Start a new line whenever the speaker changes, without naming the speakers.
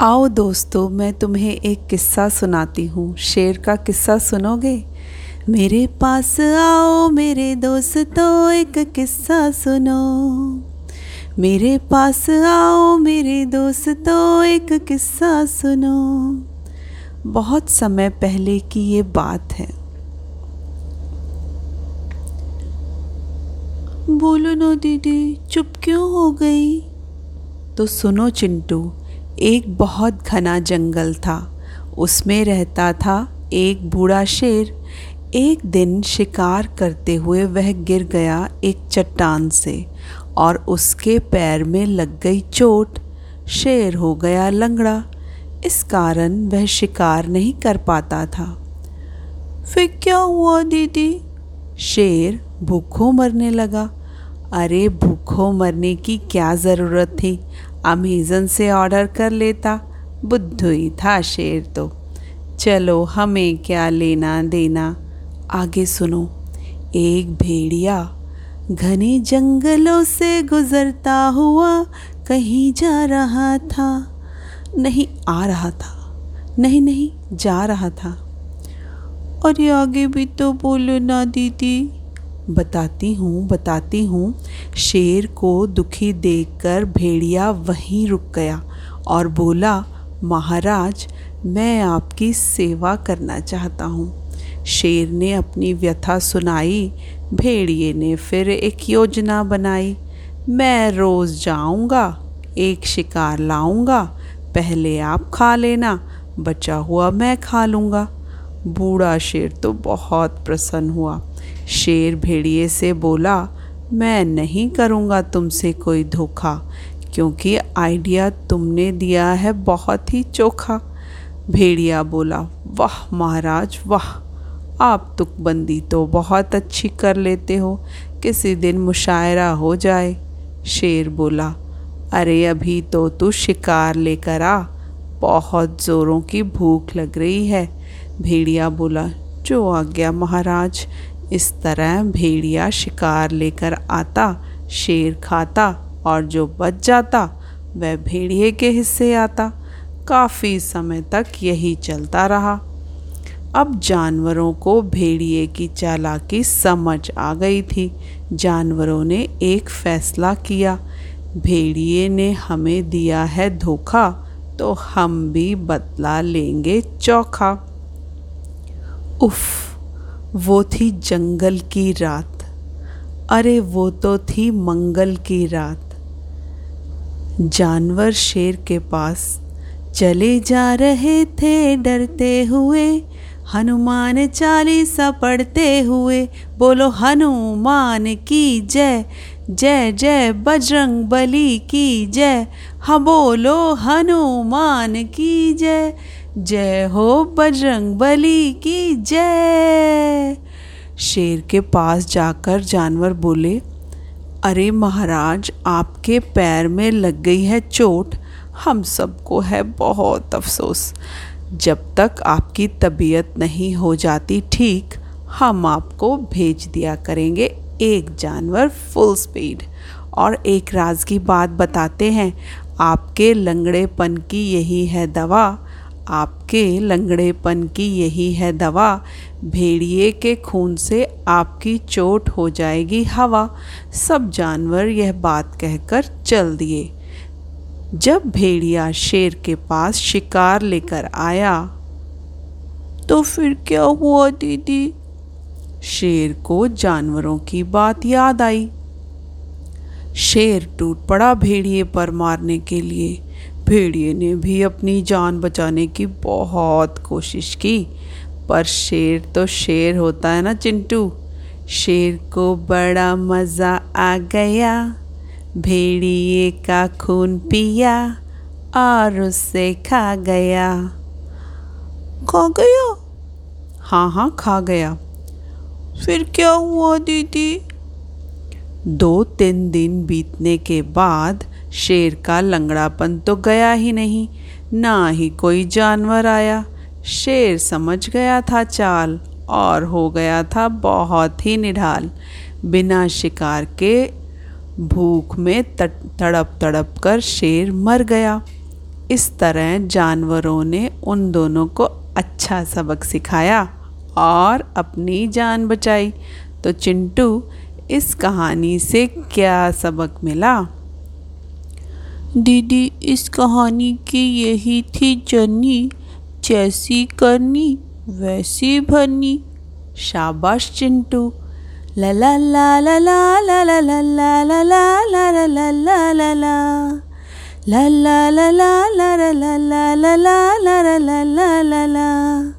आओ दोस्तों, मैं तुम्हें एक किस्सा सुनाती हूँ। शेर का किस्सा सुनोगे? मेरे पास आओ, मेरे दोस्तों, एक किस्सा सुनो। मेरे पास आओ, मेरे दोस्तों, एक किस्सा सुनो। बहुत समय पहले की ये बात है। बोलो ना दीदी, चुप क्यों हो गई? तो सुनो चिंटू एक बहुत घना जंगल था। उसमें रहता था एक बूढ़ा शेर। एक दिन शिकार करते हुए वह गिर गया एक चट्टान से और उसके पैर में लग गई चोट। शेर हो गया लंगड़ा। इस कारण वह शिकार नहीं कर पाता था। फिर क्या हुआ दीदी? शेर भूखों मरने लगा। अरे भूखों मरने की क्या ज़रूरत थी? अमेज़न से ऑर्डर कर लेता। बुद्धू ही था शेर तो। चलो हमें क्या लेना देना? आगे सुनो। एक भेड़िया घने जंगलों से गुजरता हुआ कहीं जा रहा था। नहीं, आ रहा था। नहीं नहीं, जा रहा था। और ये आगे भी तो बोलो ना दीदी। बताती हूँ बताती हूँ। शेर को दुखी देखकर भेड़िया वहीं रुक गया और बोला, महाराज, मैं आपकी सेवा करना चाहता हूँ। शेर ने अपनी व्यथा सुनाई। भेड़िए ने फिर एक योजना बनाई। मैं रोज़ जाऊँगा, एक शिकार लाऊँगा, पहले आप खा लेना, बचा हुआ मैं खा लूँगा। बूढ़ा शेर तो बहुत प्रसन्न हुआ। शेर भेड़िए से बोला, मैं नहीं करूँगा तुमसे कोई धोखा, क्योंकि आइडिया तुमने दिया है बहुत ही चोखा। भेड़िया बोला, वाह महाराज, वाह! आप तुकबंदी तो बहुत अच्छी कर लेते हो, किसी दिन मुशायरा हो जाए। शेर बोला, अरे अभी तो तू शिकार लेकर आ, बहुत ज़ोरों की भूख लग रही है। भेड़िया बोला, जो आ गया महाराज इस तरह भेड़िया शिकार लेकर आता, शेर खाता और जो बच जाता, वह भेड़िए के हिस्से आता। काफ़ी समय तक यही चलता रहा। अब जानवरों को भेड़िए की चालाकी समझ आ गई थी। जानवरों ने एक फैसला किया। भेड़िए ने हमें दिया है धोखा तो हम भी बदला लेंगे चौखा। उफ़! वो थी जंगल की रात। अरे वो तो थी मंगल की रात। जानवर शेर के पास चले जा रहे थे डरते हुए। हनुमान चालीसा पढ़ते हुए बोलो, हनुमान की जय जय जय, बजरंग बली की जय। हाँ बोलो, हनुमान की जय जय हो बजरंग बली की जय। शेर के पास जाकर जानवर बोले, अरे महाराज, आपके पैर में लग गई है चोट। हम सबको है बहुत अफसोस। जब तक आपकी तबीयत नहीं हो जाती ठीक, हम आपको भेज दिया करेंगे एक जानवर फुल स्पीड और एक राज की बात बताते हैं, आपके लंगड़ेपन की यही है दवा। आपके लंगड़ेपन की यही है दवा। भेड़िए के खून से आपकी चोट हो जाएगी हवा। सब जानवर यह बात कहकर चल दिए। जब भेड़िया शेर के पास शिकार लेकर आया तो फिर क्या हुआ दीदी? शेर को जानवरों की बात याद आई। शेर टूट पड़ा भेड़िए पर मारने के लिए। भेड़िए ने भी अपनी जान बचाने की बहुत कोशिश की। पर शेर तो शेर होता है ना चिंटू? शेर को बड़ा मज़ा आ गया। भेड़िए का खून पिया और उसे खा गया। खा गया? हाँ हाँ खा गया। फिर क्या हुआ दीदी? दो तीन दिन बीतने के बाद शेर का लंगड़ापन तो गया ही नहीं, ना ही कोई जानवर आया। शेर समझ गया था चाल और हो गया था बहुत ही निढाल। बिना शिकार के भूख में तड़प तड़प कर शेर मर गया। इस तरह जानवरों ने उन दोनों को अच्छा सबक सिखाया और अपनी जान बचाई। तो चिंटू, इस कहानी से क्या सबक मिला?
दीदी इस कहानी की यही थी जर्नी जैसी करनी वैसी भरनी
शाबाश चिंटू ला ला ला ला ला ला ला ला ला ला ला ला ला ला ला ला ला La la la la la la la la la la la la la la la